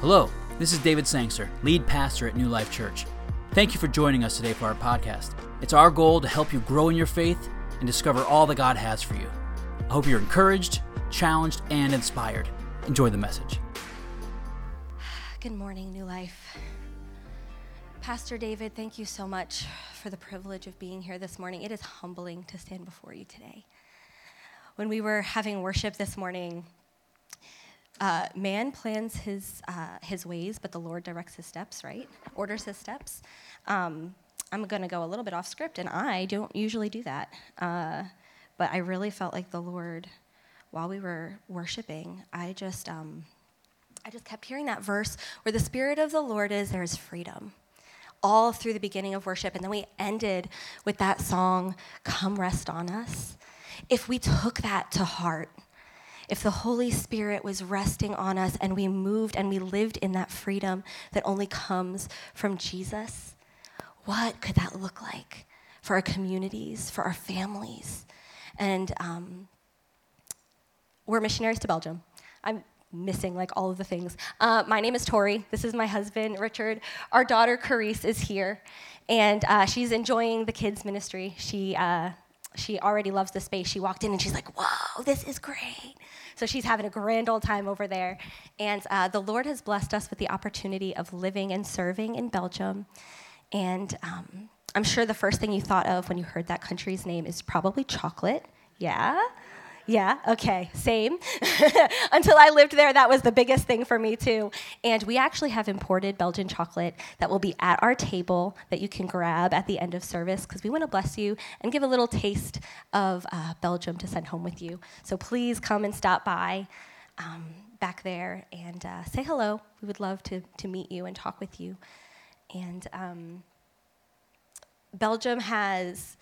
Hello, this is David Sangster, lead pastor at New Life Church. Thank you for joining us today for our podcast. It's our goal to help you grow in your faith and discover all that God has for you. I hope you're encouraged, challenged, and inspired. Enjoy the message. Good morning, New Life. Pastor David, thank you so much for the privilege of being here this morning. It is humbling to stand before you today. When we were having worship this morning, uh, man plans his, uh, his ways, but the Lord directs his steps, right? Orders his steps. Um, I'm going to go a little bit off script, and I don't usually do that. Uh, but I really felt like the Lord, while we were worshiping, I just, um, I just kept hearing that verse where the Spirit of the Lord is, there is freedom. All through the beginning of worship. And then we ended with that song, Come Rest on Us. If we took that to heart, if the Holy Spirit was resting on us and we moved and we lived in that freedom that only comes from Jesus, what could that look like for our communities, for our families? And um, we're missionaries to Belgium. I'm missing like all of the things. Uh, my name is Tori. This is my husband, Richard. Our daughter, Carice, is here, and uh, she's enjoying the kids' ministry. She uh, she already loves the space. She walked in and she's like, "Whoa, this is great!" So she's having a grand old time over there. And uh, the Lord has blessed us with the opportunity of living and serving in Belgium. And um, I'm sure the first thing you thought of when you heard that country's name is probably chocolate. Yeah? Yeah, okay, same. Until I lived there, that was the biggest thing for me too. And we actually have imported Belgian chocolate that will be at our table that you can grab at the end of service because we want to bless you and give a little taste of uh, Belgium to send home with you. So please come and stop by um, back there and uh, say hello. We would love to, to meet you and talk with you. And um, Belgium has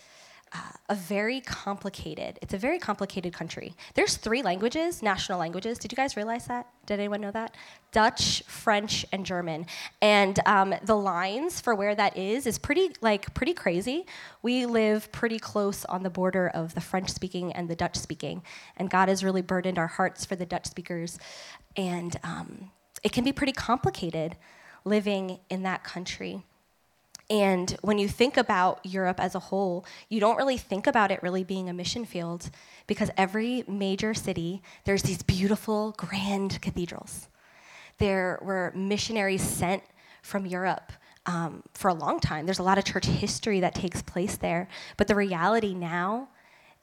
uh, a very complicated it's a very complicated country. There's three languages national languages. Did you guys realize that? Did anyone know that? Dutch french and german. And um, the lines for where that is is pretty like pretty crazy. We live pretty close on the border of the french speaking and the dutch speaking. And god has really burdened our hearts for the dutch speakers. And um, it can be pretty complicated living in that country and when you think about Europe as a whole, you don't really think about it really being a mission field because every major city, there's these beautiful, grand cathedrals. There were missionaries sent from Europe um, for a long time. There's a lot of church history that takes place there. But the reality now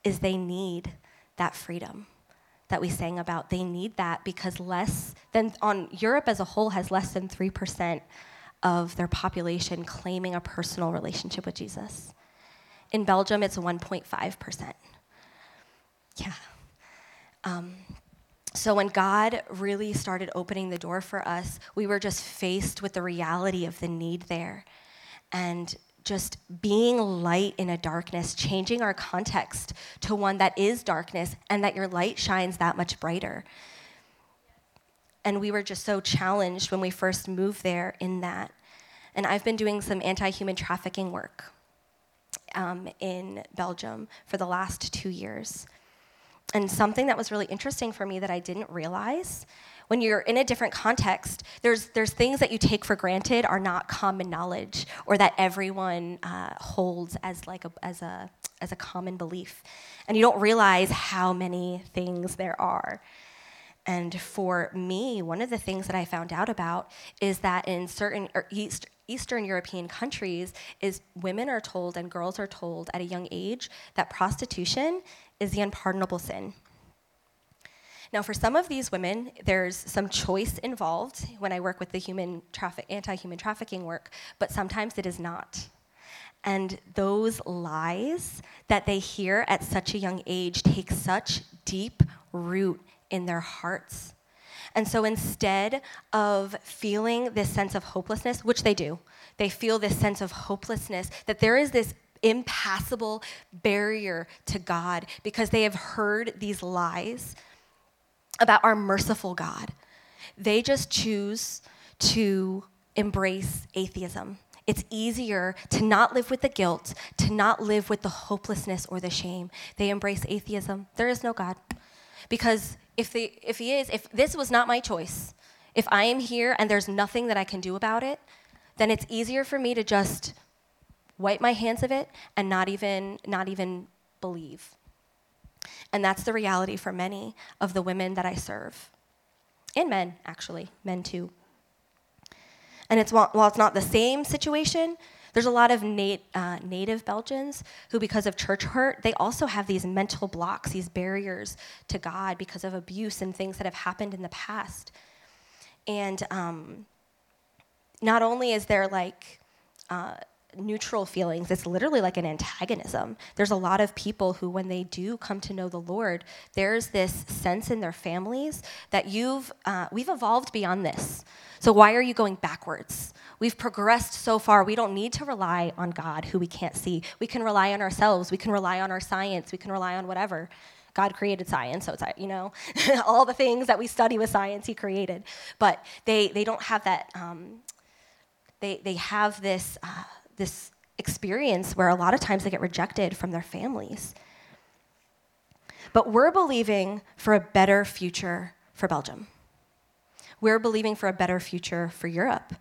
is they need that freedom that we sang about. They need that because less than, on Europe as a whole has less than 3% of their population claiming a personal relationship with Jesus. In Belgium, it's 1.5%. Yeah. Um, so when God really started opening the door for us, we were just faced with the reality of the need there. And just being light in a darkness, changing our context to one that is darkness and that your light shines that much brighter. And we were just so challenged when we first moved there in that. And I've been doing some anti human trafficking work um, in Belgium for the last two years. And something that was really interesting for me that I didn't realize when you're in a different context, there's, there's things that you take for granted are not common knowledge or that everyone uh, holds as like a, as, a, as a common belief. And you don't realize how many things there are. And for me, one of the things that I found out about is that in certain er, East, Eastern European countries, is women are told and girls are told at a young age that prostitution is the unpardonable sin. Now, for some of these women, there's some choice involved when I work with the human traffic, anti-human trafficking work, but sometimes it is not. And those lies that they hear at such a young age take such deep root in their hearts. And so instead of feeling this sense of hopelessness, which they do, they feel this sense of hopelessness, that there is this impassable barrier to God because they have heard these lies about our merciful God. They just choose to embrace atheism. It's easier to not live with the guilt, to not live with the hopelessness or the shame. They embrace atheism. There is no God. Because if, the, if he is, if this was not my choice, if I am here and there's nothing that I can do about it, then it's easier for me to just wipe my hands of it and not even not even believe. And that's the reality for many of the women that I serve. And men, actually, men too. And it's while it's not the same situation, there's a lot of nat- uh, native Belgians who, because of church hurt, they also have these mental blocks, these barriers to God because of abuse and things that have happened in the past. And um, not only is there like uh, neutral feelings, it's literally like an antagonism. There's a lot of people who, when they do come to know the Lord, there's this sense in their families that you've, uh, we've evolved beyond this. So why are you going backwards? We've progressed so far. We don't need to rely on God, who we can't see. We can rely on ourselves. We can rely on our science. We can rely on whatever. God created science, so it's you know all the things that we study with science He created. But they they don't have that. Um, they they have this uh, this experience where a lot of times they get rejected from their families. But we're believing for a better future for Belgium. We're believing for a better future for Europe.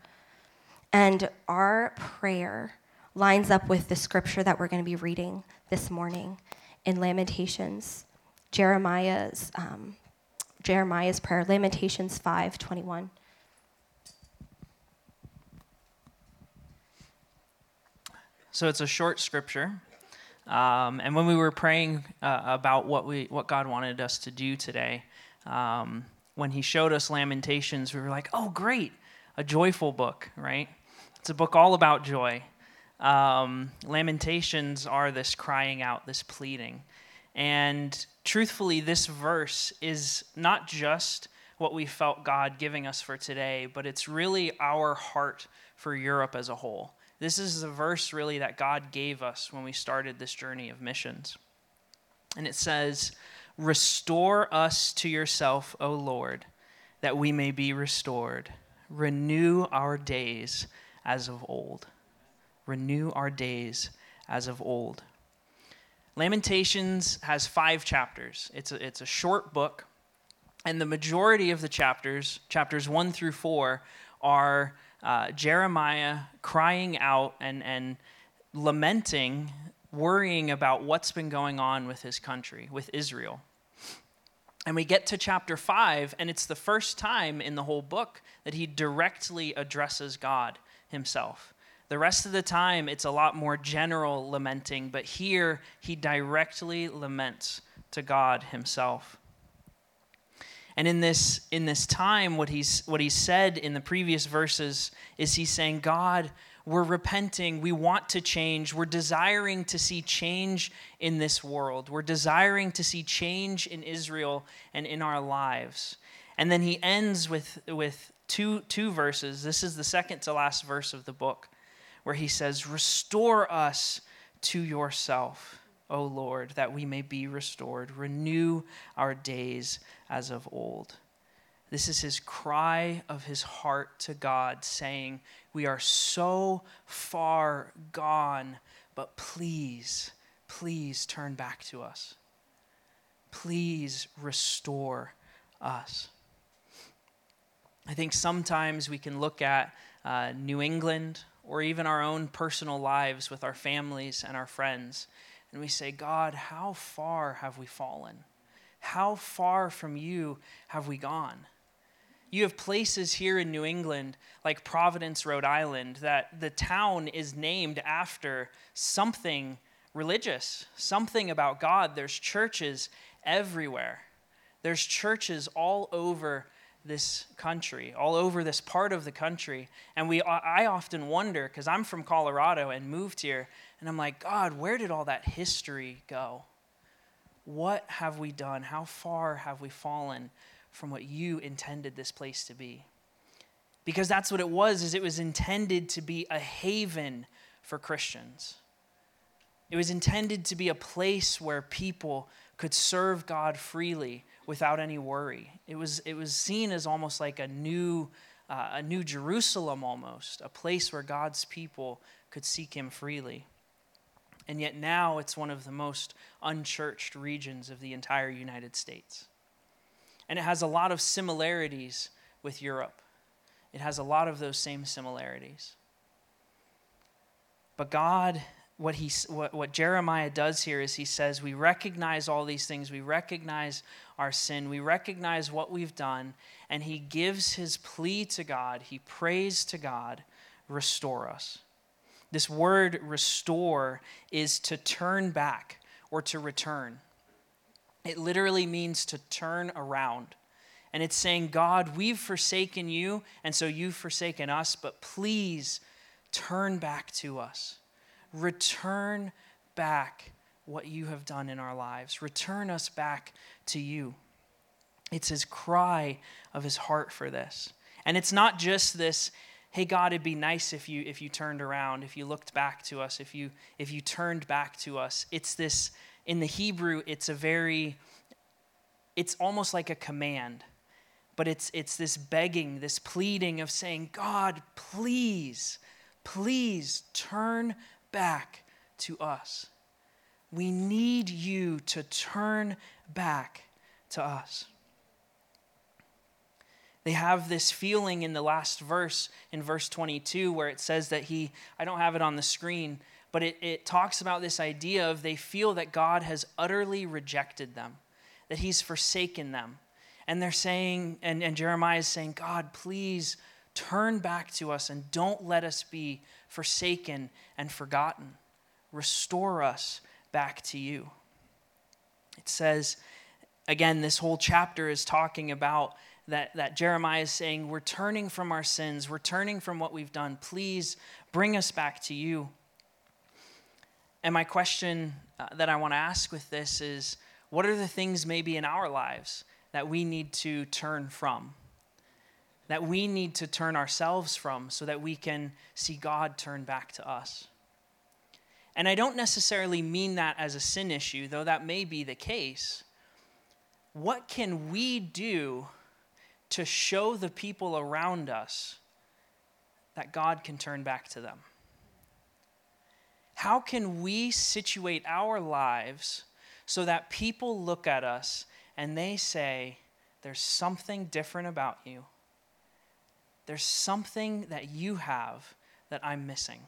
And our prayer lines up with the scripture that we're going to be reading this morning in Lamentations, Jeremiah's, um, Jeremiah's prayer, Lamentations 5 21. So it's a short scripture. Um, and when we were praying uh, about what, we, what God wanted us to do today, um, when He showed us Lamentations, we were like, oh, great, a joyful book, right? It's a book all about joy. Um, lamentations are this crying out, this pleading. And truthfully, this verse is not just what we felt God giving us for today, but it's really our heart for Europe as a whole. This is the verse really that God gave us when we started this journey of missions. And it says, Restore us to yourself, O Lord, that we may be restored. Renew our days as of old. Renew our days as of old. Lamentations has five chapters. It's a, it's a short book, and the majority of the chapters, chapters one through four, are uh, Jeremiah crying out and, and lamenting, worrying about what's been going on with his country, with Israel. And we get to chapter five, and it's the first time in the whole book that he directly addresses God himself. The rest of the time, it's a lot more general lamenting, but here he directly laments to God himself. And in this, in this time, what he's, what he said in the previous verses is he's saying, God, we're repenting. We want to change. We're desiring to see change in this world. We're desiring to see change in Israel and in our lives. And then he ends with, with two, two verses. This is the second to last verse of the book, where he says, Restore us to yourself, O Lord, that we may be restored. Renew our days as of old. This is his cry of his heart to God, saying, We are so far gone, but please, please turn back to us. Please restore us. I think sometimes we can look at uh, New England or even our own personal lives with our families and our friends, and we say, God, how far have we fallen? How far from you have we gone? You have places here in New England, like Providence, Rhode Island, that the town is named after something religious, something about God. There's churches everywhere. There's churches all over this country, all over this part of the country. And we, I often wonder, because I'm from Colorado and moved here, and I'm like, God, where did all that history go? What have we done? How far have we fallen from what you intended this place to be? Because that's what it was, is it was intended to be a haven for Christians. It was intended to be a place where people could serve God freely without any worry. It was, it was seen as almost like a new, uh, a new Jerusalem, almost, a place where God's people could seek Him freely. And yet now it's one of the most unchurched regions of the entire United States. And it has a lot of similarities with Europe. it has a lot of those same similarities. But God, what, he, what, what Jeremiah does here is he says, We recognize all these things. We recognize our sin. We recognize what we've done. And he gives his plea to God. He prays to God, Restore us. This word restore is to turn back or to return. It literally means to turn around. And it's saying, God, we've forsaken you, and so you've forsaken us, but please turn back to us. Return back what you have done in our lives. Return us back to you. It's his cry of his heart for this. And it's not just this, hey God, it'd be nice if you if you turned around, if you looked back to us, if you if you turned back to us. It's this in the Hebrew, it's a very it's almost like a command but it's, it's this begging, this pleading of saying, God, please, please turn back to us. We need you to turn back to us. They have this feeling in the last verse, in verse 22, where it says that he, I don't have it on the screen, but it, it talks about this idea of they feel that God has utterly rejected them, that he's forsaken them and they're saying, and, and Jeremiah is saying, God, please turn back to us and don't let us be forsaken and forgotten. Restore us back to you. It says, again, this whole chapter is talking about that, that Jeremiah is saying, We're turning from our sins, we're turning from what we've done. Please bring us back to you. And my question uh, that I want to ask with this is what are the things maybe in our lives that we need to turn from, that we need to turn ourselves from so that we can see God turn back to us. And I don't necessarily mean that as a sin issue, though that may be the case. What can we do to show the people around us that God can turn back to them? How can we situate our lives so that people look at us and they say, There's something different about you. There's something that you have that I'm missing.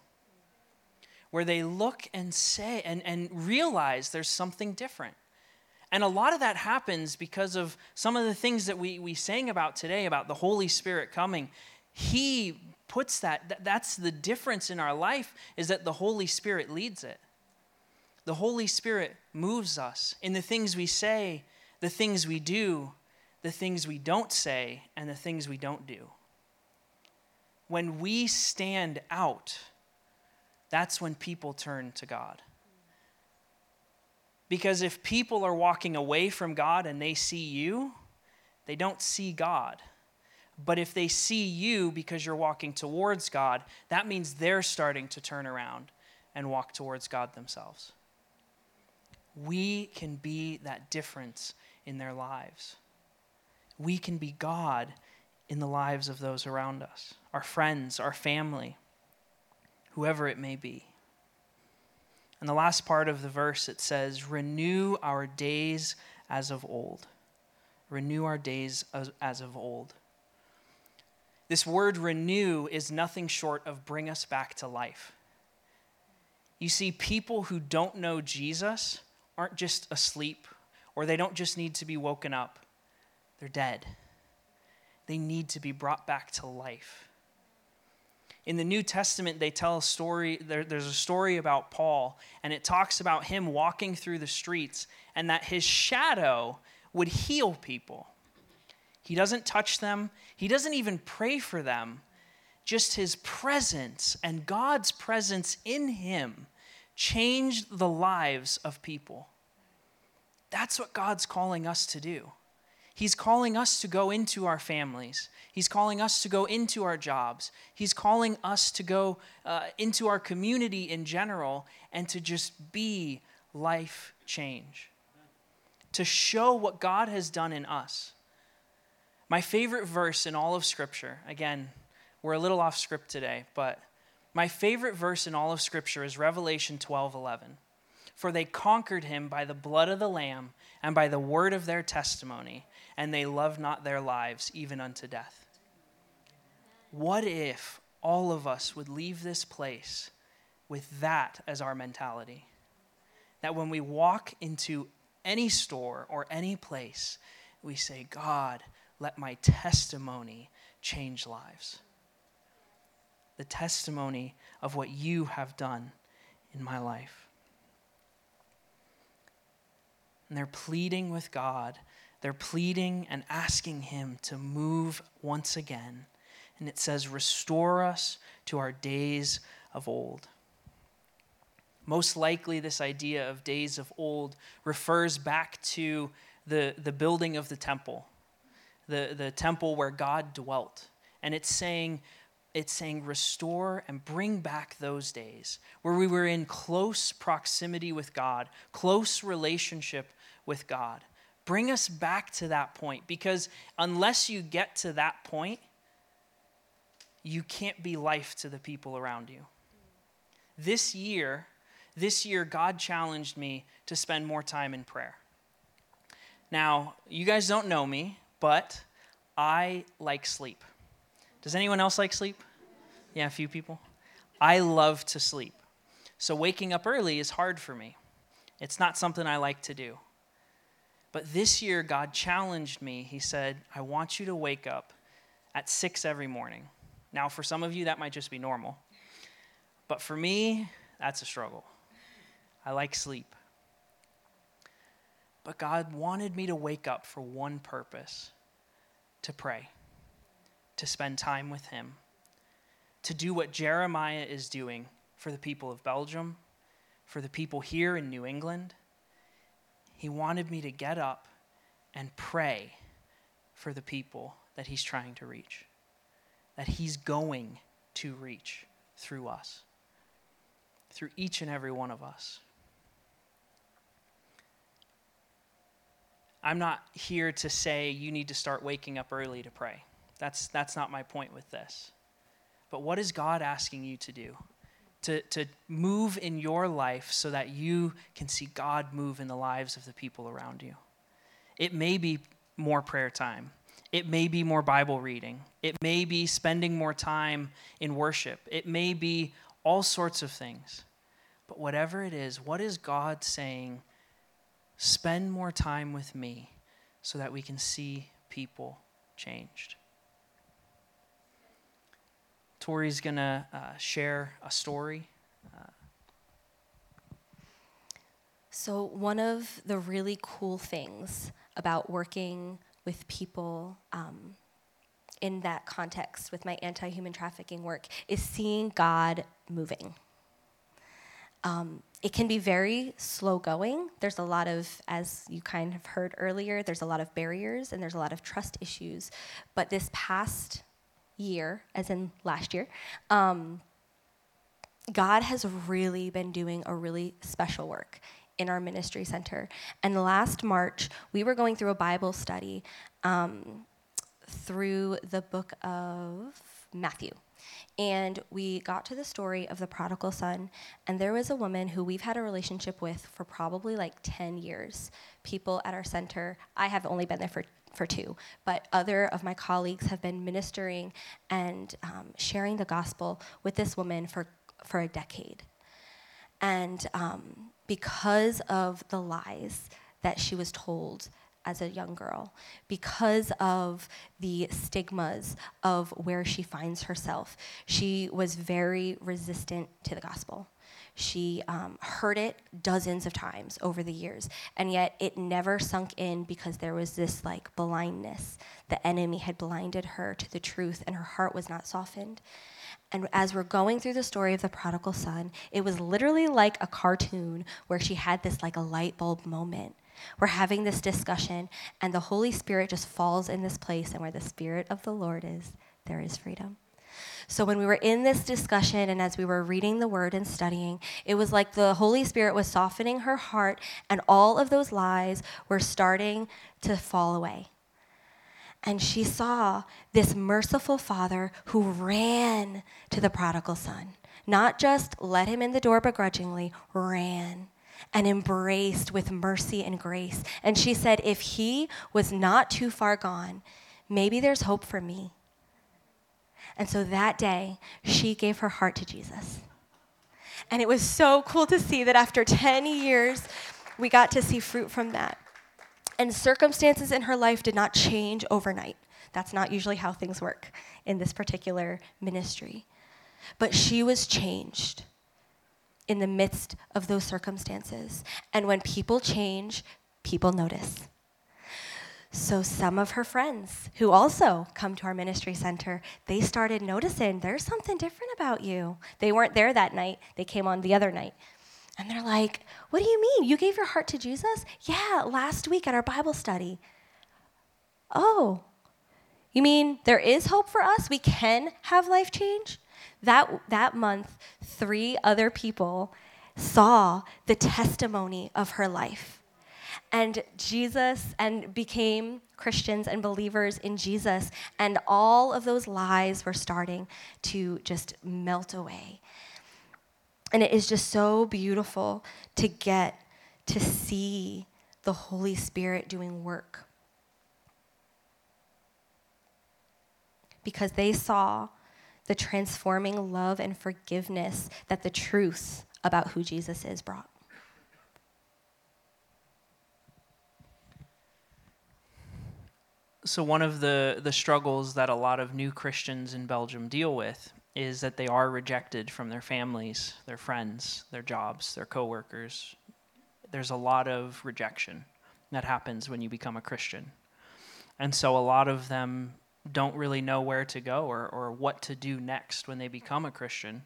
Where they look and say and, and realize there's something different. And a lot of that happens because of some of the things that we, we sang about today about the Holy Spirit coming. He puts that, that's the difference in our life, is that the Holy Spirit leads it. The Holy Spirit moves us in the things we say the things we do, the things we don't say, and the things we don't do. When we stand out, that's when people turn to God. Because if people are walking away from God and they see you, they don't see God. But if they see you because you're walking towards God, that means they're starting to turn around and walk towards God themselves. We can be that difference in their lives. We can be God in the lives of those around us, our friends, our family, whoever it may be. And the last part of the verse it says, Renew our days as of old. Renew our days as, as of old. This word renew is nothing short of bring us back to life. You see, people who don't know Jesus aren't just asleep or they don't just need to be woken up, they're dead. They need to be brought back to life. In the New Testament, they tell a story, there, there's a story about Paul, and it talks about him walking through the streets and that his shadow would heal people. He doesn't touch them, he doesn't even pray for them. Just his presence and God's presence in him changed the lives of people. That's what God's calling us to do. He's calling us to go into our families. He's calling us to go into our jobs. He's calling us to go uh, into our community in general and to just be life change, to show what God has done in us. My favorite verse in all of Scripture, again, we're a little off script today, but my favorite verse in all of Scripture is Revelation 12 11 for they conquered him by the blood of the Lamb and by the word of their testimony, and they love not their lives even unto death. what if all of us would leave this place with that as our mentality? That when we walk into any store or any place, we say, God, let my testimony change lives. The testimony of what you have done in my life. And they're pleading with God. They're pleading and asking Him to move once again. And it says, Restore us to our days of old. Most likely, this idea of days of old refers back to the, the building of the temple, the, the temple where God dwelt. And it's saying, it's saying restore and bring back those days where we were in close proximity with God, close relationship with God. Bring us back to that point because unless you get to that point, you can't be life to the people around you. This year, this year, God challenged me to spend more time in prayer. Now, you guys don't know me, but I like sleep. Does anyone else like sleep? Yeah, a few people. I love to sleep. So waking up early is hard for me. It's not something I like to do. But this year, God challenged me. He said, I want you to wake up at six every morning. Now, for some of you, that might just be normal. But for me, that's a struggle. I like sleep. But God wanted me to wake up for one purpose to pray, to spend time with Him, to do what Jeremiah is doing for the people of Belgium, for the people here in New England he wanted me to get up and pray for the people that He's trying to reach, that He's going to reach through us, through each and every one of us. I'm not here to say you need to start waking up early to pray. That's, that's not my point with this. But what is God asking you to do? To, to move in your life so that you can see God move in the lives of the people around you. It may be more prayer time. It may be more Bible reading. It may be spending more time in worship. It may be all sorts of things. But whatever it is, what is God saying? Spend more time with me so that we can see people changed. Tori's going to uh, share a story. So, one of the really cool things about working with people um, in that context with my anti human trafficking work is seeing God moving. Um, it can be very slow going. There's a lot of, as you kind of heard earlier, there's a lot of barriers and there's a lot of trust issues. But this past year, as in last year, um, God has really been doing a really special work in our ministry center. And last March, we were going through a Bible study um, through the book of Matthew. And we got to the story of the prodigal son, and there was a woman who we've had a relationship with for probably like 10 years. People at our center, I have only been there for for two, but other of my colleagues have been ministering and um, sharing the gospel with this woman for, for a decade. And um, because of the lies that she was told as a young girl, because of the stigmas of where she finds herself, she was very resistant to the gospel. She um, heard it dozens of times over the years, and yet it never sunk in because there was this like blindness. The enemy had blinded her to the truth, and her heart was not softened. And as we're going through the story of the prodigal son, it was literally like a cartoon where she had this like a light bulb moment. We're having this discussion, and the Holy Spirit just falls in this place, and where the Spirit of the Lord is, there is freedom. So when we were in this discussion and as we were reading the word and studying, it was like the Holy Spirit was softening her heart and all of those lies were starting to fall away. And she saw this merciful father who ran to the prodigal son, not just let him in the door begrudgingly, ran and embraced with mercy and grace. And she said, If he was not too far gone, maybe there's hope for me. And so that day, she gave her heart to Jesus. And it was so cool to see that after 10 years, we got to see fruit from that. And circumstances in her life did not change overnight. That's not usually how things work in this particular ministry. But she was changed in the midst of those circumstances. And when people change, people notice. So some of her friends who also come to our ministry center, they started noticing there's something different about you. They weren't there that night. They came on the other night. And they're like, "What do you mean? You gave your heart to Jesus?" "Yeah, last week at our Bible study." "Oh. You mean there is hope for us? We can have life change?" That that month, three other people saw the testimony of her life and Jesus and became Christians and believers in Jesus. And all of those lies were starting to just melt away. And it is just so beautiful to get to see the Holy Spirit doing work. Because they saw the transforming love and forgiveness that the truth about who Jesus is brought. So one of the the struggles that a lot of new Christians in Belgium deal with is that they are rejected from their families, their friends, their jobs, their coworkers. There's a lot of rejection that happens when you become a Christian. And so a lot of them don't really know where to go or, or what to do next when they become a Christian.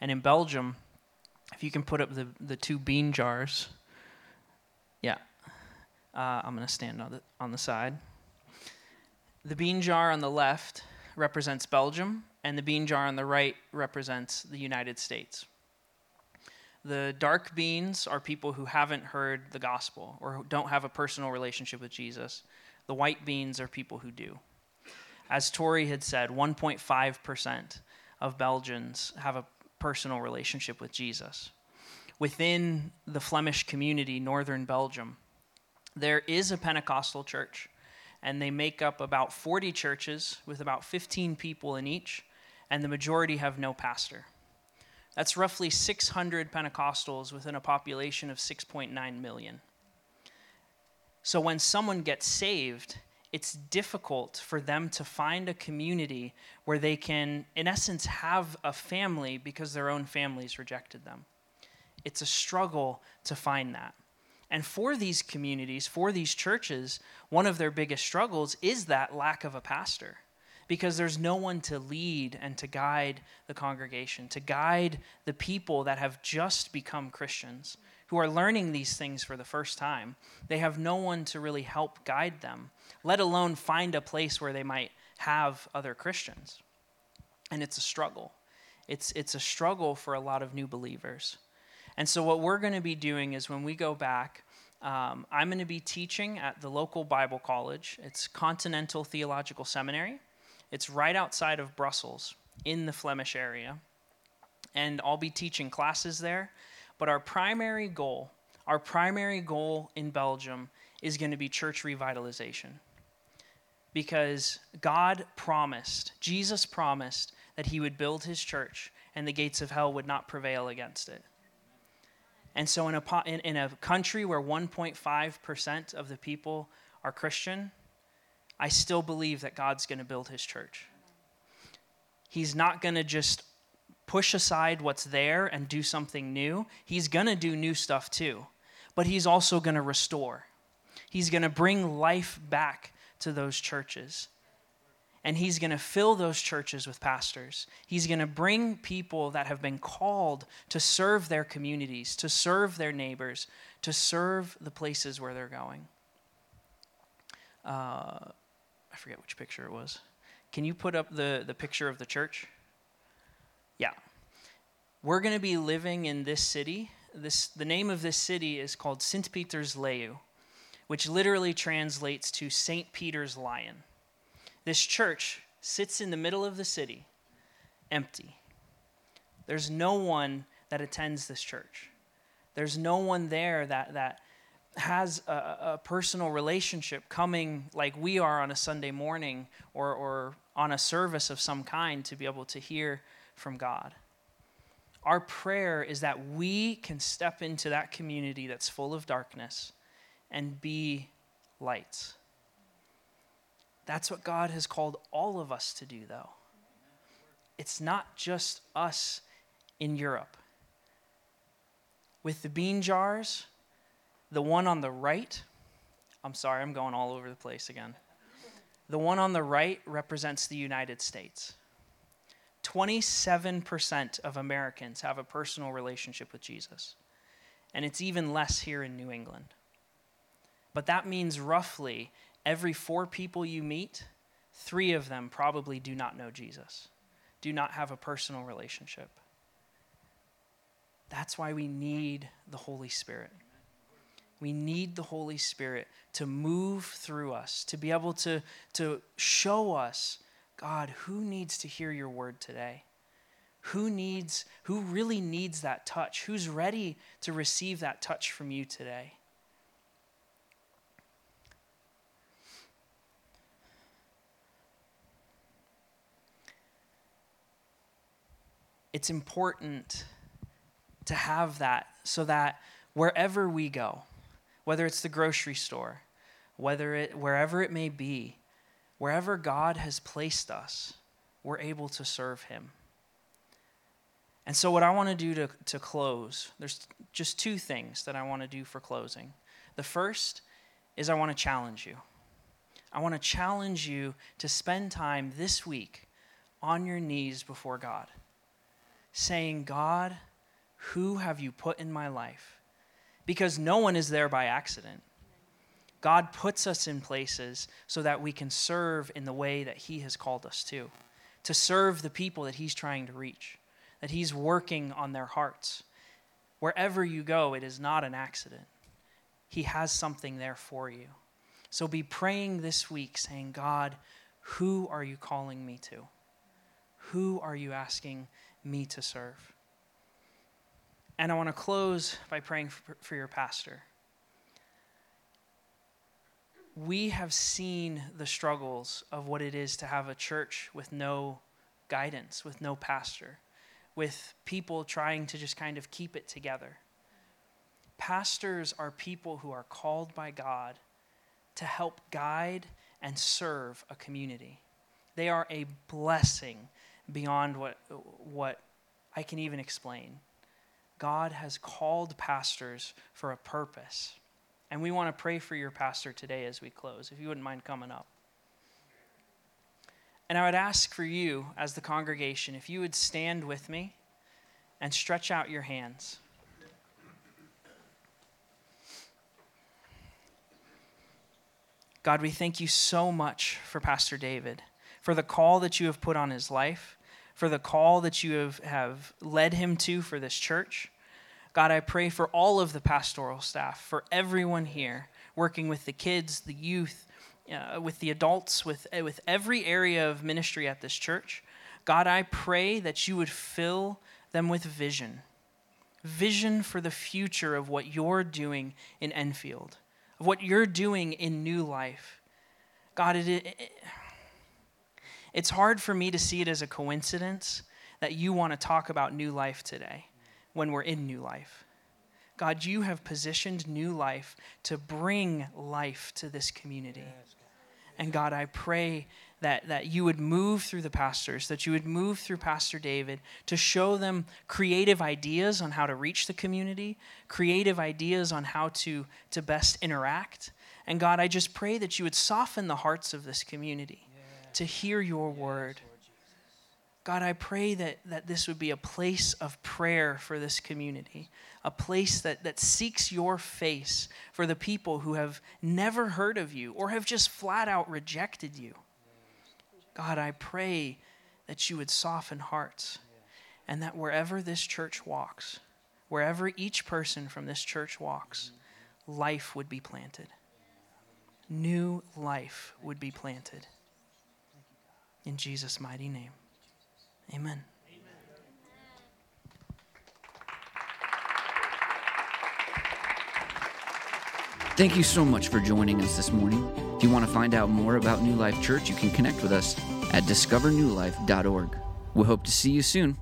And in Belgium, if you can put up the, the two bean jars, yeah, uh, I'm going to stand on the, on the side. The bean jar on the left represents Belgium, and the bean jar on the right represents the United States. The dark beans are people who haven't heard the gospel or don't have a personal relationship with Jesus. The white beans are people who do. As Tori had said, 1.5% of Belgians have a personal relationship with Jesus. Within the Flemish community, northern Belgium, there is a Pentecostal church and they make up about 40 churches with about 15 people in each, and the majority have no pastor. That's roughly 600 Pentecostals within a population of 6.9 million. So when someone gets saved, it's difficult for them to find a community where they can, in essence, have a family because their own families rejected them. It's a struggle to find that. And for these communities, for these churches, one of their biggest struggles is that lack of a pastor because there's no one to lead and to guide the congregation, to guide the people that have just become Christians, who are learning these things for the first time. They have no one to really help guide them, let alone find a place where they might have other Christians. And it's a struggle. It's, it's a struggle for a lot of new believers. And so, what we're going to be doing is when we go back, um, I'm going to be teaching at the local Bible college. It's Continental Theological Seminary. It's right outside of Brussels in the Flemish area. And I'll be teaching classes there. But our primary goal, our primary goal in Belgium is going to be church revitalization. Because God promised, Jesus promised that he would build his church and the gates of hell would not prevail against it. And so, in a, in, in a country where 1.5% of the people are Christian, I still believe that God's going to build his church. He's not going to just push aside what's there and do something new. He's going to do new stuff too. But he's also going to restore. He's going to bring life back to those churches and he's going to fill those churches with pastors. He's going to bring people that have been called to serve their communities, to serve their neighbors, to serve the places where they're going. Uh, I forget which picture it was. Can you put up the, the picture of the church? Yeah. We're going to be living in this city. This, the name of this city is called St. Peter's Leeuw, which literally translates to St. Peter's Lion. This church sits in the middle of the city, empty. There's no one that attends this church. There's no one there that, that has a, a, personal relationship coming like we are on a Sunday morning or, or on a service of some kind to be able to hear from God. Our prayer is that we can step into that community that's full of darkness and be lights. That's what God has called all of us to do, though. It's not just us in Europe. With the bean jars, the one on the right, I'm sorry, I'm going all over the place again. The one on the right represents the United States. 27% of Americans have a personal relationship with Jesus. And it's even less here in New England. But that means roughly every four people you meet, three of them probably do not know Jesus, do not have a personal relationship. That's why we need the Holy Spirit. We need the Holy Spirit to move through us, to be able to, to show us, God, who needs to hear your word today? Who needs, who really needs that touch? Who's ready to receive that touch from you today? It's important to have that so that wherever we go, whether it's the grocery store, whether it wherever it may be, wherever God has placed us, we're able to serve him. And so what I want to do to, to close, there's just two things that I want to do for closing. The first is I want to challenge you. I want to challenge you to spend time this week on your knees before God, saying, God, who have you put in my life? because no one is there by accident. God puts us in places so that we can serve in the way that He has called us to, to serve the people that He's trying to reach, that He's working on their hearts. Wherever you go, it is not an accident. He has something there for you. So be praying this week, saying, God, who are you calling me to? Who are you asking me to serve? And I want to close by praying for, for your pastor. We have seen the struggles of what it is to have a church with no guidance, with no pastor, with people trying to just kind of keep it together. Pastors are people who are called by God to help guide and serve a community. They are a blessing beyond what, what I can even explain. God has called pastors for a purpose. And we want to pray for your pastor today as we close, if you wouldn't mind coming up. And I would ask for you, as the congregation, if you would stand with me and stretch out your hands. God, we thank you so much for Pastor David, for the call that you have put on his life for the call that you have, have led him to for this church. God, I pray for all of the pastoral staff, for everyone here working with the kids, the youth, uh, with the adults, with, uh, with every area of ministry at this church. God, I pray that you would fill them with vision vision for the future of what you're doing in Enfield, of what you're doing in new life. God, it, it, it's hard for me to see it as a coincidence that you want to talk about new life today when we're in new life. God, you have positioned new life to bring life to this community. And God, I pray that, that you would move through the pastors, that you would move through Pastor David to show them creative ideas on how to reach the community, creative ideas on how to, to best interact. And God, I just pray that you would soften the hearts of this community to hear your word. God, I pray that, that this would be a place of prayer for this community, a place that, that seeks your face for the people who have never heard of you or have just flat out rejected you. God, I pray that you would soften hearts and that wherever this church walks, wherever each person from this church walks, life would be planted. New life would be planted. In Jesus' mighty name. Amen. Thank you so much for joining us this morning. If you want to find out more about New Life Church, you can connect with us at discovernewlife.org. We hope to see you soon.